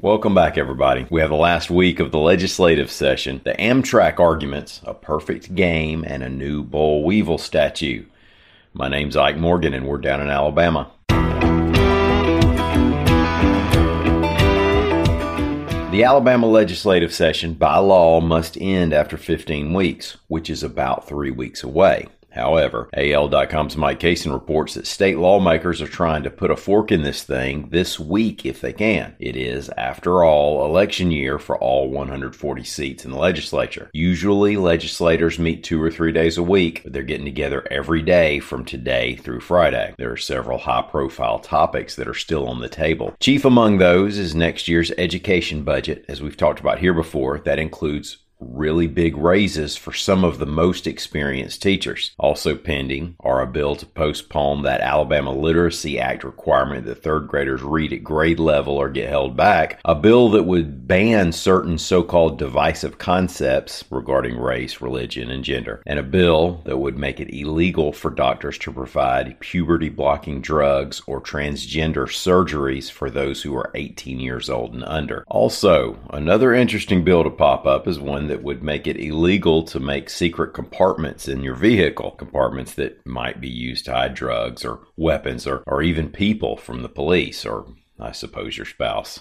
Welcome back, everybody. We have the last week of the legislative session, the Amtrak arguments, a perfect game, and a new Boll Weevil statue. My name's Ike Morgan, and we're down in Alabama. The Alabama legislative session, by law, must end after 15 weeks, which is about three weeks away. However, AL.com's Mike Cason reports that state lawmakers are trying to put a fork in this thing this week if they can. It is, after all, election year for all 140 seats in the legislature. Usually, legislators meet two or three days a week, but they're getting together every day from today through Friday. There are several high profile topics that are still on the table. Chief among those is next year's education budget. As we've talked about here before, that includes really big raises for some of the most experienced teachers. Also pending are a bill to postpone that Alabama Literacy Act requirement that third graders read at grade level or get held back, a bill that would ban certain so-called divisive concepts regarding race, religion, and gender, and a bill that would make it illegal for doctors to provide puberty blocking drugs or transgender surgeries for those who are 18 years old and under. Also, another interesting bill to pop up is one that would make it illegal to make secret compartments in your vehicle, compartments that might be used to hide drugs or weapons or, or even people from the police or, I suppose, your spouse.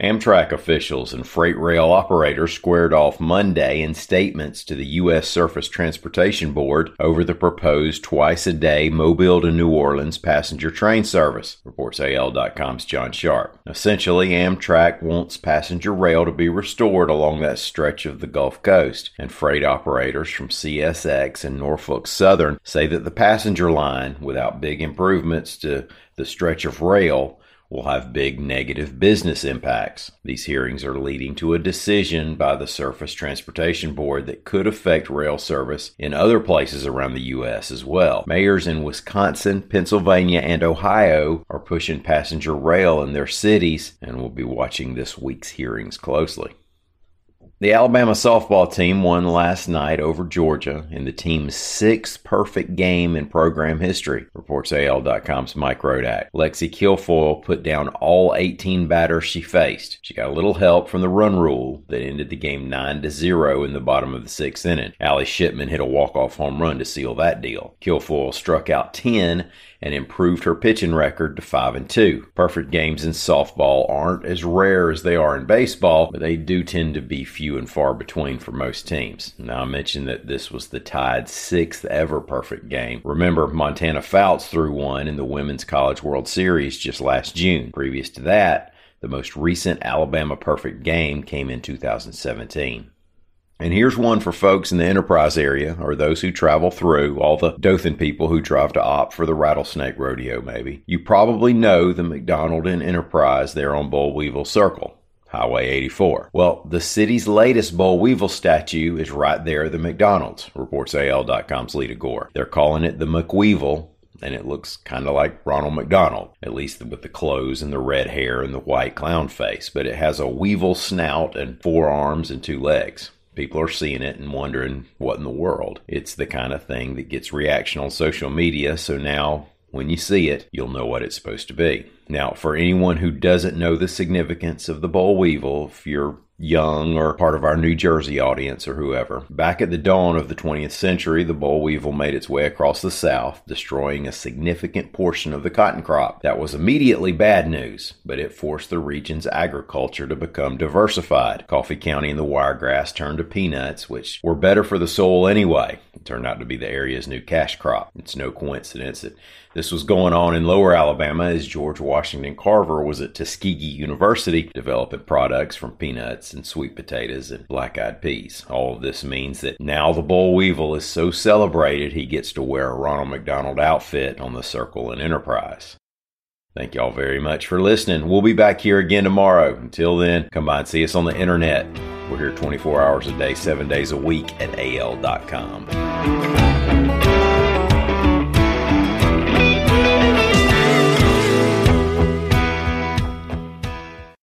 Amtrak officials and freight rail operators squared off Monday in statements to the U.S. Surface Transportation Board over the proposed twice a day Mobile to New Orleans passenger train service, reports AL.com's John Sharp. Essentially, Amtrak wants passenger rail to be restored along that stretch of the Gulf Coast, and freight operators from CSX and Norfolk Southern say that the passenger line, without big improvements to the stretch of rail, will have big negative business impacts. These hearings are leading to a decision by the Surface Transportation Board that could affect rail service in other places around the U.S. as well. Mayors in Wisconsin, Pennsylvania, and Ohio are pushing passenger rail in their cities, and we'll be watching this week's hearings closely. The Alabama softball team won last night over Georgia in the team's sixth perfect game in program history, reports AL.com's Mike Rodak. Lexi Kilfoyle put down all 18 batters she faced. She got a little help from the run rule that ended the game 9 to 0 in the bottom of the sixth inning. Allie Shipman hit a walk-off home run to seal that deal. Kilfoyle struck out 10 and improved her pitching record to 5 and 2. Perfect games in softball aren't as rare as they are in baseball, but they do tend to be few and far between for most teams. Now, I mentioned that this was the Tide's sixth ever perfect game. Remember, Montana Fouts threw one in the Women's College World Series just last June. Previous to that, the most recent Alabama perfect game came in 2017. And here's one for folks in the enterprise area or those who travel through, all the Dothan people who drive to Opp for the rattlesnake rodeo, maybe. You probably know the McDonald and Enterprise there on Boll Weevil Circle. Highway 84. Well, the city's latest Boll Weevil statue is right there at the McDonald's, reports AL.com's Leada Gore. They're calling it the McWeevil, and it looks kind of like Ronald McDonald, at least with the clothes and the red hair and the white clown face, but it has a weevil snout and four arms and two legs. People are seeing it and wondering what in the world. It's the kind of thing that gets reaction on social media, so now When you see it, you'll know what it's supposed to be. Now, for anyone who doesn't know the significance of the boll weevil, if you're young or part of our New Jersey audience or whoever. Back at the dawn of the 20th century, the boll weevil made its way across the South, destroying a significant portion of the cotton crop. That was immediately bad news, but it forced the region's agriculture to become diversified. Coffee County and the wiregrass turned to peanuts, which were better for the soil anyway. Turned out to be the area's new cash crop. It's no coincidence that this was going on in lower Alabama as George Washington Carver was at Tuskegee University developing products from peanuts and sweet potatoes and black eyed peas. All of this means that now the boll weevil is so celebrated he gets to wear a Ronald McDonald outfit on the Circle and Enterprise. Thank y'all very much for listening. We'll be back here again tomorrow. Until then, come by and see us on the internet. We're here 24 hours a day, seven days a week at al.com.